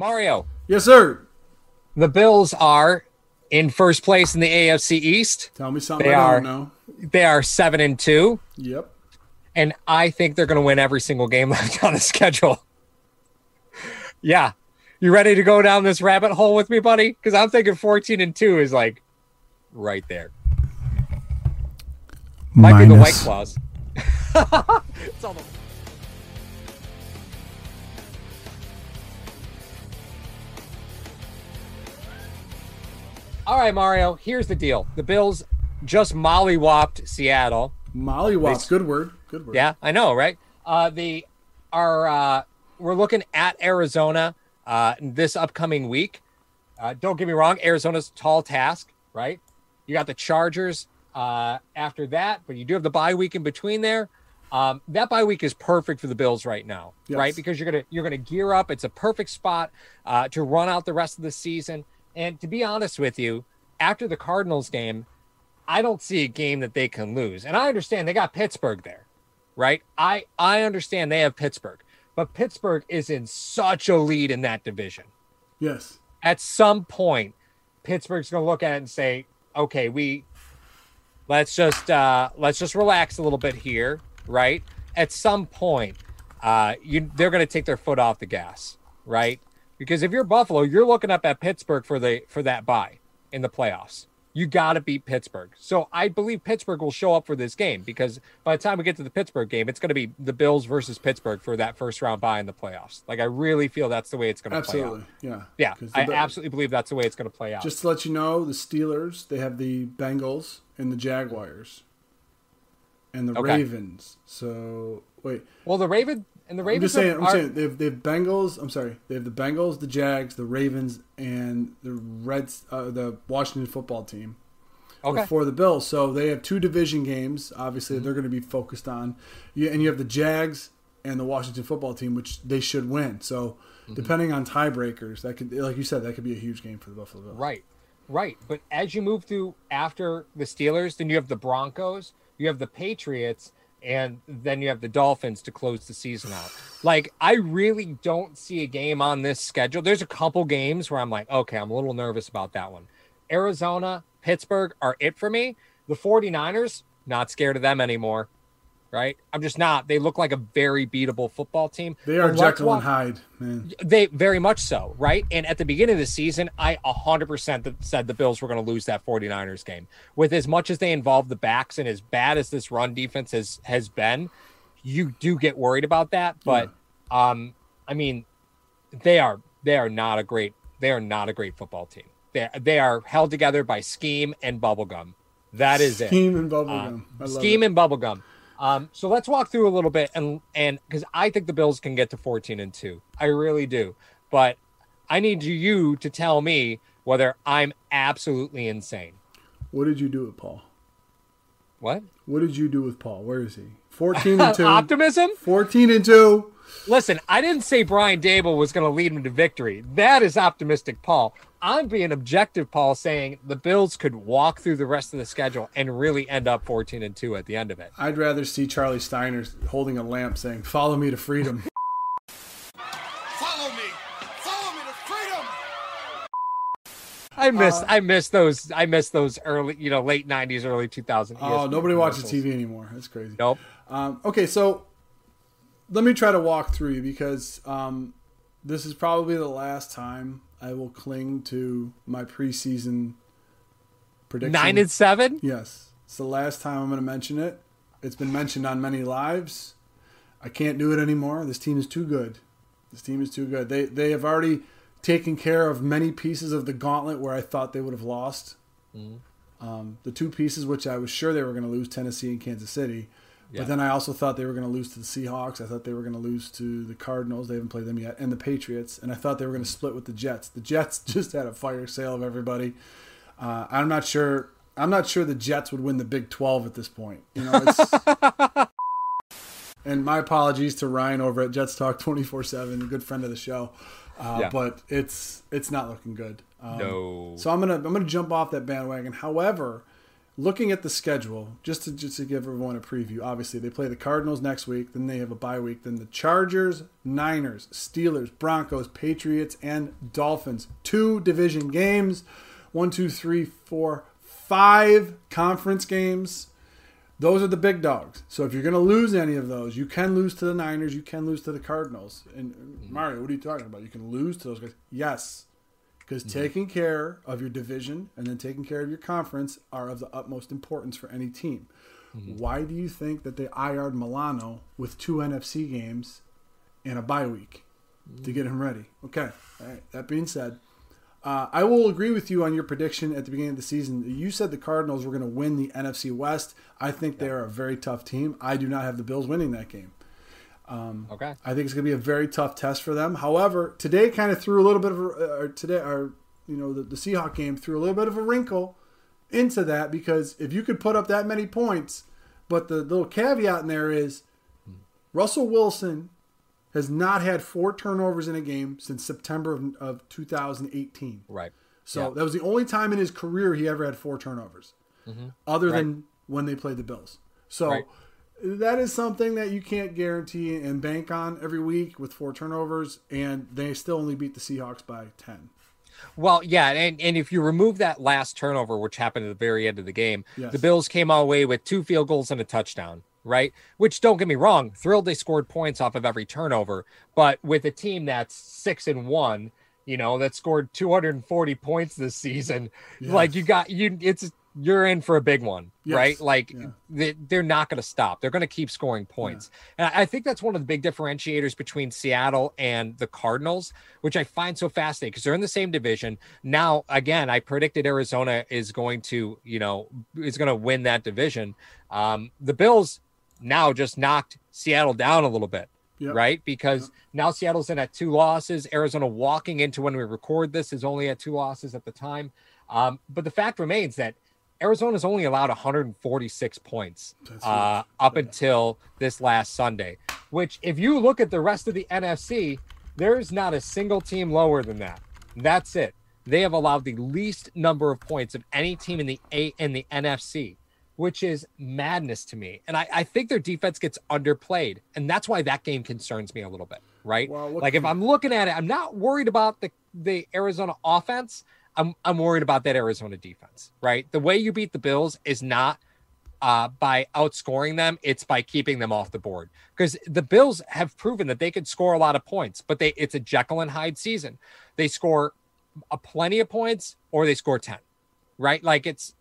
Mario, Yes, sir. the Bills are in first place in the AFC East. Tell me something They I are. don't know. They are seven and two, Yep. and I think they're going to win every single game left on the schedule. Yeah, you ready to go down this rabbit hole with me, buddy? Because I'm thinking fourteen and two is like right there. Might be the White Claws. all right, Mario. Here's the deal: the Bills just mollywopped Seattle. Mollywops. Good word. Good word. Yeah, I know, right? Uh, the are uh, we're looking at Arizona uh, this upcoming week. Uh, don't get me wrong, Arizona's a tall task, right? You got the Chargers uh, after that, but you do have the bye week in between there. Um, that bye week is perfect for the Bills right now, Yes. right? Because you're gonna you're gonna gear up. It's a perfect spot uh, to run out the rest of the season. And to be honest with you, after the Cardinals game, I don't see a game that they can lose. And I understand they got Pittsburgh there, right? I I understand they have Pittsburgh, but Pittsburgh is in such a lead in that division. Yes. At some point, Pittsburgh's going to look at it and say, "Okay, we let's just uh let's just relax a little bit here, right?" At some point, uh you they're going to take their foot off the gas, right? Because if you're Buffalo, you're looking up at Pittsburgh for the for that bye in the playoffs. You got to beat Pittsburgh. So I believe Pittsburgh will show up for this game because by the time we get to the Pittsburgh game, it's going to be the Bills versus Pittsburgh for that first round bye in the playoffs. Like I really feel that's the way it's going to play out. Absolutely. Yeah. Yeah, I absolutely believe that's the way it's going to play out. Just to let you know, the Steelers they have the Bengals and the Jaguars, and the Okay. Ravens. So wait, well, the Raven and the I'm just saying. are, I'm saying they have, they have Bengals. I'm sorry, they have the Bengals, the Jags, the Ravens, and the Reds, uh, the Washington football team. okay. for the Bills. So they have two division games. Obviously, Mm-hmm. they're going to be focused on. You, and you have the Jags and the Washington football team, which they should win. So Mm-hmm. depending on tiebreakers, that could, like you said, that could be a huge game for the Buffalo Bills. Right, right. But as you move through after the Steelers, then you have the Broncos, you have the Patriots, and then you have the Dolphins to close the season out. Like, I really don't see a game on this schedule. There's a couple games where I'm like, okay, I'm a little nervous about that one. Arizona, Pittsburgh are it for me. The 49ers, not scared of them anymore. Right? I'm just not. They look like a very beatable football team. They are Jekyll and Hyde, man. they very much so, right? And at the beginning of the season, I 100% th- said the Bills were going to lose that 49ers game. With as much as they involve the backs and as bad as this run defense has has been, you do get worried about that, but um I mean they are they are not a great they are not a great football team. They they are held together by scheme and bubblegum. That is it Scheme and bubblegum. I scheme it. and bubblegum. Um, so let's walk through a little bit and and because I think the Bills can get to 14 and 2. I really do. But I need you to tell me whether I'm absolutely insane. What did you do with Paul? What? What did you do with Paul? Where is he? 14 and 2. Optimism? 14 and 2. Listen, I didn't say Brian Daboll was going to lead him to victory. That is optimistic, Paul. I'm being objective, Paul, saying the Bills could walk through the rest of the schedule and really end up 14 and 2 at the end of it. I'd rather see Charlie Steiner holding a lamp saying, Follow me to freedom. Follow me! Follow me to freedom! I miss Uh, I miss those I miss those early you know late nineties early 2000s. oh, nobody watches TV anymore. That's crazy. Nope. Um, okay, so let me try to walk through you because um, this is probably the last time I will cling to my preseason prediction. Nine and seven. yes, it's the last time I'm going to mention it. It's been mentioned on many lives. I can't do it anymore. This team is too good. This team is too good. They they have already taken care of many pieces of the gauntlet where I thought they would have lost. Um, the two pieces which I was sure they were going to lose, Tennessee and Kansas City. Yeah. But then I also thought they were going to lose to the Seahawks. I thought they were going to lose to the Cardinals. They haven't played them yet, and the Patriots. And I thought they were going to split with the Jets. The Jets just had a fire sale of everybody. Uh, I'm not sure. I'm not sure the Jets would win the Big 12 at this point. You know, it's, and my apologies to Ryan over at Jets Talk 24/7, a good friend of the show. Uh, Yeah. But it's it's not looking good. Um, No. So I'm gonna I'm gonna jump off that bandwagon. However, looking at the schedule, just to just to give everyone a preview. Obviously, they play the Cardinals next week, then they have a bye week, then the Chargers, Niners, Steelers, Broncos, Patriots, and Dolphins. Two division games. One, two, three, four, five conference games. Those are the big dogs. So if you're going to lose any of those, you can lose to the Niners, you can lose to the Cardinals. And mm-hmm. Mario, what are you talking about? You can lose to those guys. Yes, because mm-hmm. taking care of your division and then taking care of your conference are of the utmost importance for any team. Mm-hmm. Why do you think that they IR'd Milano with two NFC games and a bye week to mm. get him ready? Okay. All right. That being said, uh, I will agree with you on your prediction at the beginning of the season. You said the Cardinals were going to win the NFC West. I think they are a very tough team. I do not have the Bills winning that game. Um, okay. I think it's going to be a very tough test for them. However, today kind of threw a little bit of a, uh, or today, or you know, the, the Seahawk game threw a little bit of a wrinkle into that because if you could put up that many points, but the little caveat in there is hmm. Russell Wilson has not had four turnovers in a game since September of, of 2018. Right. So Yeah. that was the only time in his career he ever had four turnovers, other than when they played the Bills. So Mm-hmm. Right. that is something that you can't guarantee and bank on every week with four turnovers, and they still only beat the Seahawks by ten. Well, yeah, and, and if you remove that last turnover, which happened at the very end of the game, Yes. the Bills came all away with two field goals and a touchdown, right? Which don't get me wrong, thrilled they scored points off of every turnover, but with a team that's six and one, you know, that scored 240 points this season, like you got you, it's you're in for a big one, Yes. right? Like Yeah. they, they're not going to stop. They're going to keep scoring points. And I I think that's one of the big differentiators between Seattle and the Cardinals, which I find so fascinating because they're in the same division. Now, again, I predicted Arizona is going to, you know, is going to win that division. Um, the Bills now just knocked Seattle down a little bit. Yep. Right, because now Seattle's in at two losses. Arizona walking into when we record this is only at two losses at the time. Um, but the fact remains that Arizona's only allowed 146 points uh, up until this last Sunday. Which, if you look at the rest of the NFC, there's not a single team lower than that. That's it. They have allowed the least number of points of any team in the A in the NFC, which is madness to me. And I, I think their defense gets underplayed, and that's why that game concerns me a little bit. Right? Well, like if I'm looking at it, I'm not worried about the the Arizona offense. I'm I'm worried about that Arizona defense. Right? The way you beat the Bills is not uh, by outscoring them, it's by keeping them off the board. Because the Bills have proven that they could score a lot of points, but they it's a Jekyll and Hyde season. They score a plenty of points or they score 10. Right? Like it's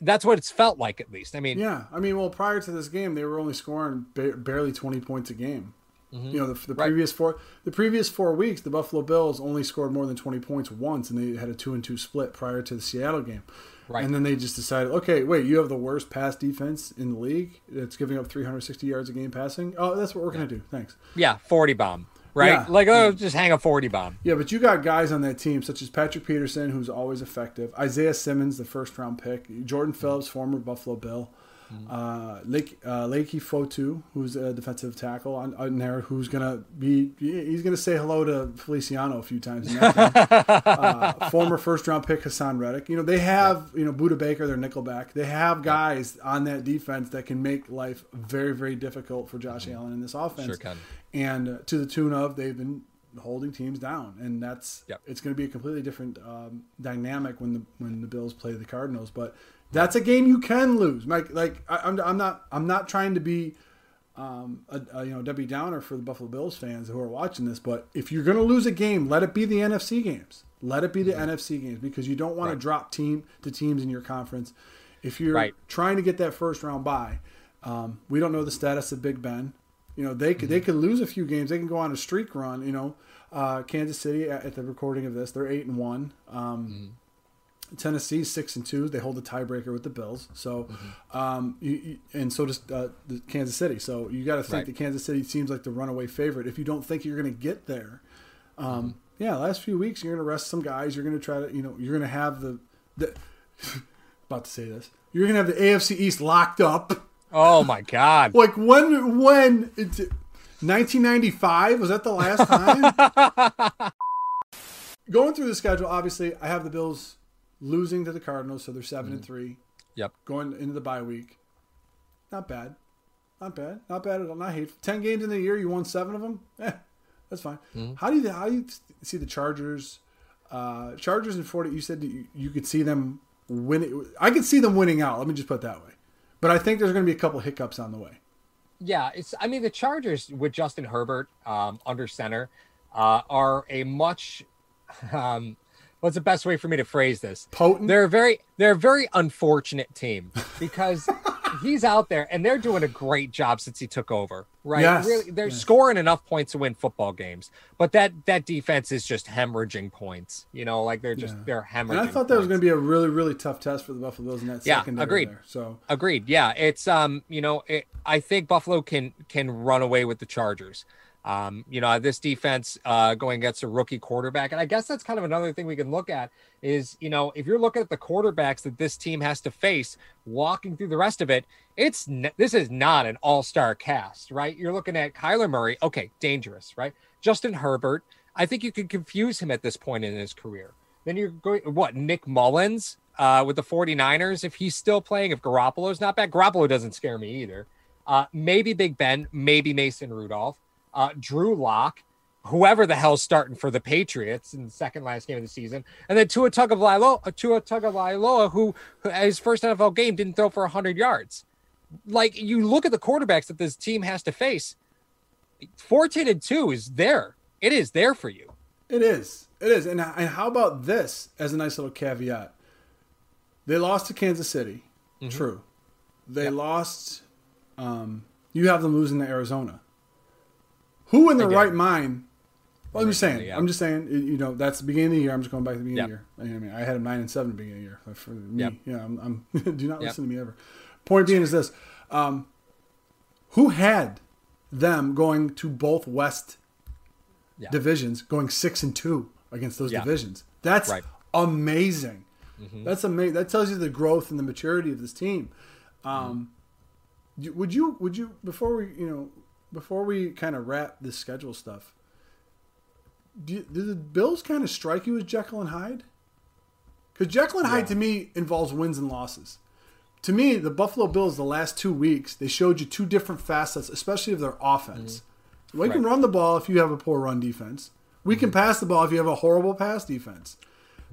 that's what it's felt like at least. I mean, Yeah, I mean, well, prior to this game, they were only scoring ba- barely twenty points a game. You know, the, the Mm-hmm. Right. previous four the previous four weeks, the Buffalo Bills only scored more than twenty points once, and they had a two and two split prior to the Seattle game. Right. And then they just decided, okay, wait, you have the worst pass defense in the league. It's giving up 360 yards a game passing. Oh, that's what we're gonna do. Thanks. yeah, 40 bomb. Right? Yeah. Like oh just hang a 40 bomb. Yeah, but you got guys on that team such as Patrick Peterson, who's always effective. Isaiah Simmons, the first round pick. Jordan Phillips, former Buffalo Bill. Uh, Lake uh, Leki Fotu, who's a defensive tackle on, on there, who's gonna be he's gonna say hello to Feliciano a few times. In that game. uh, former first round pick Haason Reddick. You know they have you know Budda Baker, their nickelback. They have guys on that defense that can make life very very difficult for Josh Allen in this offense Sure can. And uh, to the tune of they've been holding teams down, and that's Yep. it's going to be a completely different um, dynamic when the when the Bills play the Cardinals. But that's a game you can lose. Like like I, I'm I'm not I'm not trying to be um, a, a, you know Debbie Downer for the Buffalo Bills fans who are watching this, but if you're going to lose a game, let it be the NFC games. Let it be the NFC games because you don't want Right. to drop team to teams in your conference. If you're Right. trying to get that first round bye, um, we don't know the status of Big Ben. You know they could they could lose a few games. They can go on a streak run. You know, uh, Kansas City at, at the recording of this, they're eight and one. Um, Tennessee six and two. They hold the tiebreaker with the Bills. So, um, you, you, and so does uh, the Kansas City. So you got to think Right. that Kansas City seems like the runaway favorite. If you don't think you're going to get there, um, yeah, last few weeks you're going to rest some guys. You're going to try to, you know, you're going to have the, the about to say this. You're going to have the AFC East locked up. Oh my god. Like when when it's 1995 was that the last time? Going through the schedule, obviously, I have the Bills losing to the Cardinals, so they're 7 and three. Yep. Going into the bye week. Not bad. Not bad. Not bad at all. Not hateful. Ten games in the year, you won seven of them. Eh, that's fine. Mm-hmm. How do you how do you see the Chargers? Uh, Chargers and forty. You said you, you could see them winning. I could see them winning out. Let me just put it that way. But I think there's going to be a couple hiccups on the way. Yeah, it's. I mean, the Chargers with Justin Herbert um, under center uh, are a much. Um, what's the best way for me to phrase this? Potent. They're a very they're a very unfortunate team because he's out there and they're doing a great job since he took over. Right? Yes, Really, they're yes. scoring enough points to win football games, but that that defense is just hemorrhaging points. You know, like they're just Yeah. they're hemorrhaging. and I thought that was going to be a really really tough test for the Buffalo Bills in that Yeah, secondary. agreed. There. So Agreed. Yeah, it's um, you know, it, I think Buffalo can can run away with the Chargers. Um, you know, this defense uh, going against a rookie quarterback, and I guess that's kind of another thing we can look at is you know if you're looking at the quarterbacks that this team has to face, walking through the rest of it, it's this is not an all star cast, right? You're looking at Kyler Murray, okay, dangerous, right? Justin Herbert, I think you could confuse him at this point in his career. Then you're going what Nick Mullens uh, with the 49ers if he's still playing. If Garoppolo's not back, Garoppolo doesn't scare me either. Uh, maybe Big Ben, maybe Mason Rudolph, uh, Drew Lock, whoever the hell's starting for the Patriots in the second last game of the season, and then Tua Tagovailoa, Tua Tagovailoa, who, who his first NFL game didn't throw for 100 yards. Like you look at the quarterbacks that this team has to face, 14 and 2 is there. It is there for you. It is. It is. And, and how about this as a nice little caveat? They lost to Kansas City. Mm-hmm. True. They lost. Um, you have them losing to Arizona. Who in their right mind? Well, I'm just saying. Yeah. I'm just saying. You know, that's the beginning of the year. I'm just going back to the beginning Yep. of the year. I mean, I had them nine and seven at the beginning of the year. For me, Yep. yeah, I'm. I'm do not Yep. listen to me ever. Point being is this: um, Who had them going to both West Yeah. divisions, going six and two against those Yeah. divisions. That's Right. amazing. Mm-hmm. That's amazing. That tells you the growth and the maturity of this team. Um, you- would you? Would you? Before we, you know, before we kind of wrap this schedule stuff, do, do the Bills kind of strike you as Jekyll and Hyde? Because Jekyll and Hyde to me involves wins and losses. To me, the Buffalo Bills, the last two weeks, they showed you two different facets, especially of their offense. We can run the ball if you have a poor run defense. We can pass the ball if you have a horrible pass defense.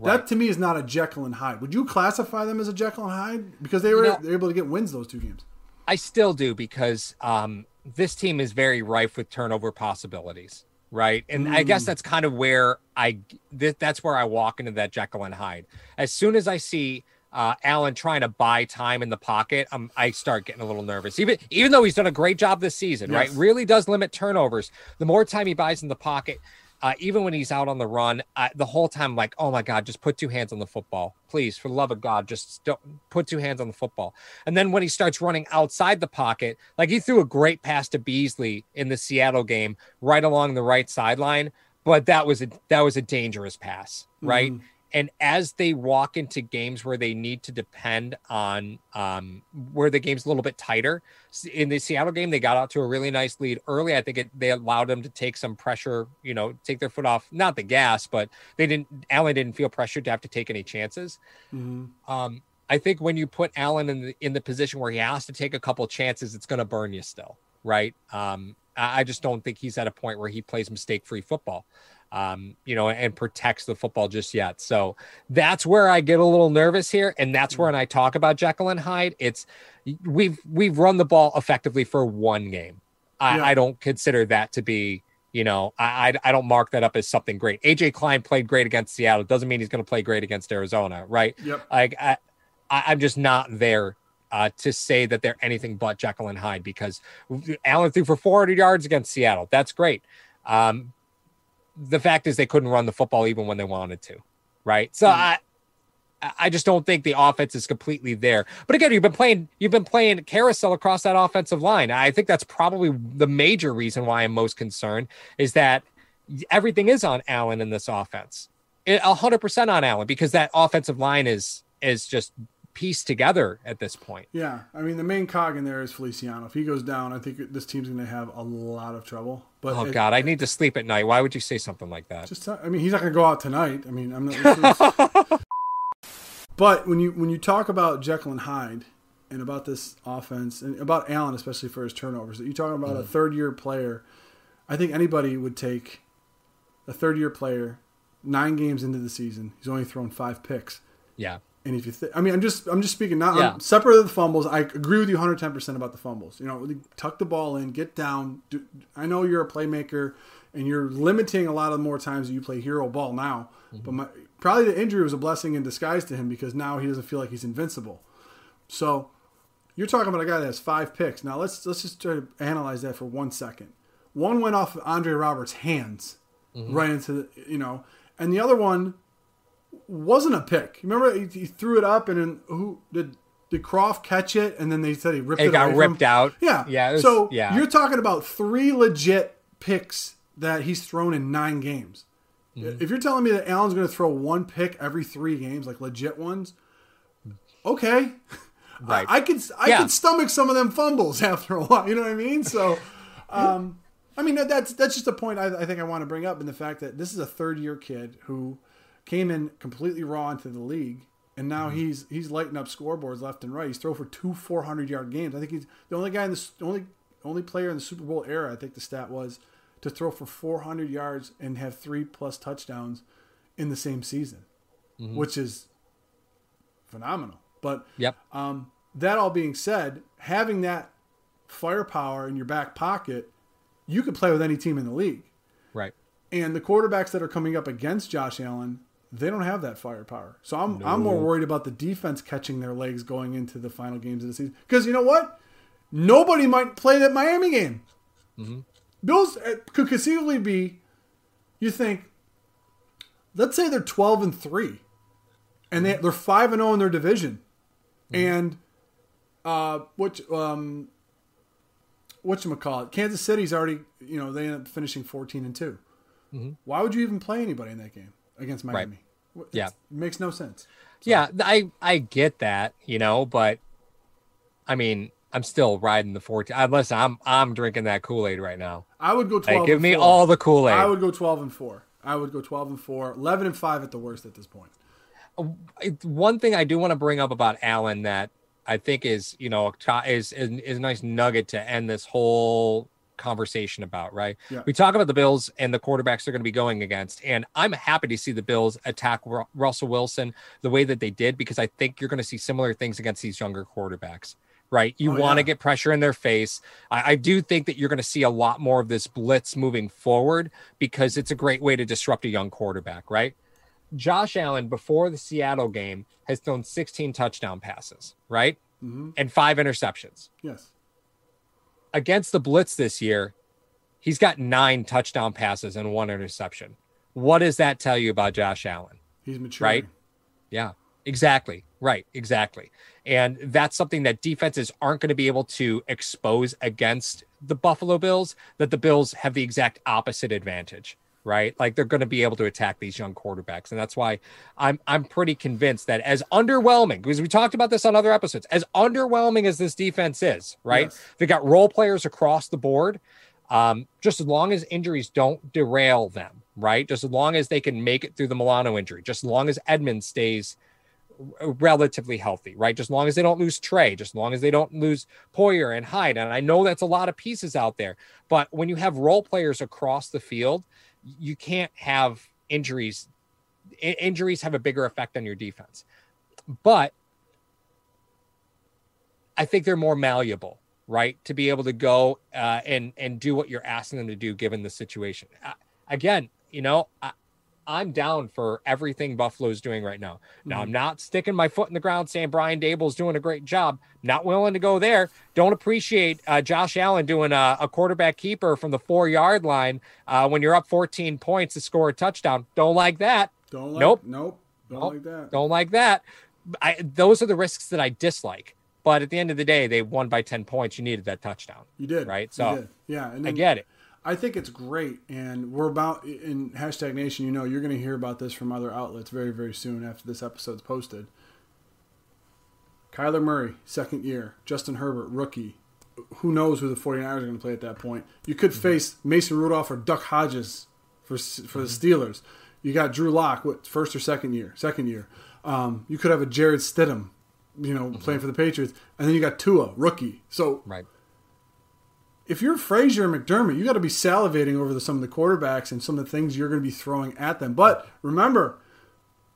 That to me is not a Jekyll and Hyde. Would you classify them as a Jekyll and Hyde because they were know- they were able to get wins those two games? I still do because um, this team is very rife with turnover possibilities, right? And I guess that's kind of where I th- that's where I walk into that Jekyll and Hyde. As soon as I see uh, Allen trying to buy time in the pocket, um, I start getting a little nervous. Even even though he's done a great job this season, right? Really does limit turnovers. The more time he buys in the pocket. Uh, even when he's out on the run, uh, the whole time, I'm like, oh my God, just put two hands on the football. Please, for the love of God, just don't put two hands on the football. And then when he starts running outside the pocket, like he threw a great pass to Beasley in the Seattle game right along the right sideline, but that was a that was a dangerous pass, right? And as they walk into games where they need to depend on um, where the game's a little bit tighter, in the Seattle game, they got out to a really nice lead early. I think it, they allowed them to take some pressure, you know, take their foot off, not the gas, but they didn't, Allen didn't feel pressured to have to take any chances. Um, I think when you put Allen in the in the position where he has to take a couple chances, it's going to burn you still, right? Um, I, I just don't think he's at a point where he plays mistake free football, um, you know, and protects the football just yet. So that's where I get a little nervous here, and that's where when I talk about Jekyll and Hyde. It's we've we've run the ball effectively for one game. I, Yeah. I don't consider that to be. You know, I, I don't mark that up as something great. AJ Klein played great against Seattle. Doesn't mean he's going to play great against Arizona, right? Yep. like I, I I'm just not there uh, to say that they're anything but Jekyll and Hyde because Allen threw for 400 yards against Seattle. That's great. Um, the fact is they couldn't run the football even when they wanted to, right? So mm. I. I just don't think the offense is completely there. But again, you've been playing you've been playing carousel across that offensive line. I think that's probably the major reason why I'm most concerned is that everything is on Allen in this offense. A hundred percent on Allen because that offensive line is is just pieced together at this point. Yeah, I mean the main cog in there is Feliciano. If he goes down, I think this team's going to have a lot of trouble. But Oh it- God, I need to sleep at night. Why would you say something like that? Just, I mean, he's not going to go out tonight. I mean, I'm not. But when you when you talk about Jekyll and Hyde and about this offense and about Allen, especially for his turnovers, that you talking about a mm. third year player. I think anybody would take a third year player nine games into the season. He's only thrown five picks. Yeah. And if you, th- I mean, I'm just, I'm just speaking not Yeah. I'm separate of the fumbles. I agree with you 110 percent about the fumbles. You know, tuck the ball in, get down. Do, I know you're a playmaker, and you're limiting a lot of the more times that you play hero ball now. Mm-hmm. But my, probably the injury was a blessing in disguise to him because now he doesn't feel like he's invincible. So you're talking about a guy that has five picks. Now let's let's just try to analyze that for one second. One went off of Andre Roberts' hands mm-hmm. right into the, you know, and the other one wasn't a pick. Remember, he, he threw it up, and then who did did Kroft catch it? And then they said he ripped it. It got ripped him? out. Yeah, Yeah. was- so yeah. you're talking about three legit picks that he's thrown in nine games. Mm-hmm. If you're telling me that Allen's going to throw one pick every three games, like legit ones, okay. Right. I, I could I Yeah. could stomach some of them fumbles after a while. You know what I mean? So, um, I mean that's that's just a point I, I think I want to bring up in the fact that this is a third year kid who came in completely raw into the league, and now Mm-hmm. he's he's lighting up scoreboards left and right. He's thrown for two 400 yard games. I think he's the only guy in the only only player in the Super Bowl era. I think the stat was to throw for 400 yards and have three plus touchdowns in the same season, Mm-hmm. which is phenomenal. But Yep. um, that all being said, having that firepower in your back pocket, you could play with any team in the league. Right. And the quarterbacks that are coming up against Josh Allen, they don't have that firepower. So I'm I'm more worried about the defense catching their legs going into the final games of the season. Because you know what? Nobody might play that Miami game. Bills uh, could conceivably be. You think? Let's say they're 12 and three, and they they're five and zero in their division, and uh, which um, what you call it? Kansas City's already you know they end up finishing 14 and 2 Why would you even play anybody in that game against Miami? Yeah. Makes no sense. Yeah, I I get that, you know, but I mean, I'm still riding the 14. I, listen, I'm I'm drinking that Kool Aid right now. I would go 12. Like, give me four. all the Kool Aid. I would go 12 and 4. I would go 12 and 4, 11 and 5 at the worst at this point. Oh, one thing I do want to bring up about Allen that I think is, you know, is is, is a nice nugget to end this whole conversation about, right? Yeah. We talk about the Bills and the quarterbacks they're going to be going against, and I'm happy to see the Bills attack Ru- Russell Wilson the way that they did because I think you're going to see similar things against these younger quarterbacks. Right. You Oh, want to yeah. get pressure in their face. I, I do think that you're going to see a lot more of this blitz moving forward because it's a great way to disrupt a young quarterback, right? Josh Allen, before the Seattle game, has thrown 16 touchdown passes, right? Mhm. And five interceptions. Yes. Against the blitz this year, he's got nine touchdown passes and one interception. What does that tell you about Josh Allen? He's mature. Right. Yeah, exactly. Right, exactly. And that's something that defenses aren't going to be able to expose against the Buffalo Bills, that the Bills have the exact opposite advantage, right? Like they're going to be able to attack these young quarterbacks. And that's why I'm I'm pretty convinced that as underwhelming, because we talked about this on other episodes, as underwhelming as this defense is, right? Yes. They got role players across the board. Um, just as long as injuries don't derail them, right? Just as long as they can make it through the Milano injury, just as long as Edmund stays relatively healthy, right? Just as long as they don't lose Trey, just as long as they don't lose Poyer and Hyde. And I know that's a lot of pieces out there, but when you have role players across the field, you can't have injuries. I- injuries have a bigger effect on your defense. But I think they're more malleable, right? To be able to go uh, and and do what you're asking them to do given the situation. Uh, again, you know, I'm down for everything Buffalo's doing right now. Now, I'm not sticking my foot in the ground saying Brian Daboll's doing a great job. Not willing to go there. Don't appreciate uh, Josh Allen doing a, a quarterback keeper from the four yard line uh, when you're up 14 points to score a touchdown. Don't like that. Don't like, Nope. Nope. Don't Nope. like that. Don't like that. I, those are the risks that I dislike. But at the end of the day, they won by 10 points. You needed that touchdown. You did. Right, so, did. yeah. And I get it. I think it's great. And we're about, in hashtag nation, you know, you're going to hear about this from other outlets very, very soon after this episode's posted. Kyler Murray, second year. Justin Herbert, rookie. Who knows who the 49ers are going to play at that point? You could mm-hmm. face Mason Rudolph or Duck Hodges for for the mm-hmm. Steelers. You got Drew Lock, what first or second year? Second year. Um, you could have a Jarrett Stidham, you know, mm-hmm. playing for the Patriots, and then you got Tua, rookie. So Right. If you're Frazier and McDermott, you got to be salivating over the, some of the quarterbacks and some of the things you're going to be throwing at them. But remember,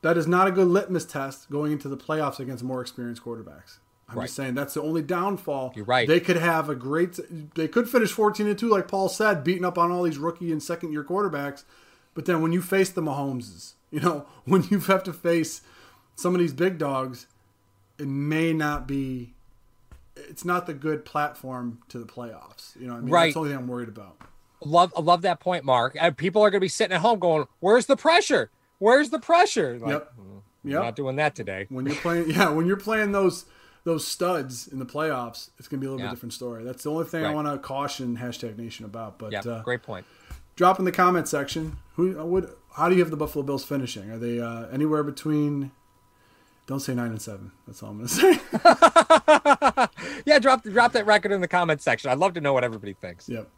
that is not a good litmus test going into the playoffs against more experienced quarterbacks. I'm Right. just saying that's the only downfall. You're right. They could have a great. They could finish 14 and two, like Paul said, beating up on all these rookie and second year quarterbacks. But then when you face the Mahomeses, you know, when you have to face some of these big dogs, it may not be. It's not the good platform to the playoffs. You know, what I mean, Right. That's the only thing I'm worried about. Love I love that point, Mark. People are going to be sitting at home going, "Where's the pressure? Where's the pressure?" Like, Yep. We're Yep. Not doing that today. When you're playing, yeah, when you're playing those those studs in the playoffs, it's gonna be a little Yeah. bit different story. That's the only thing I want to caution hashtag Nation about. But Yeah, uh, great point. drop in the comment section. Who would? How do you have the Buffalo Bills finishing? Are they uh, anywhere between? Don't say nine and seven. That's all I'm gonna say. Yeah, drop drop that record in the comment section. I'd love to know what everybody thinks. yep.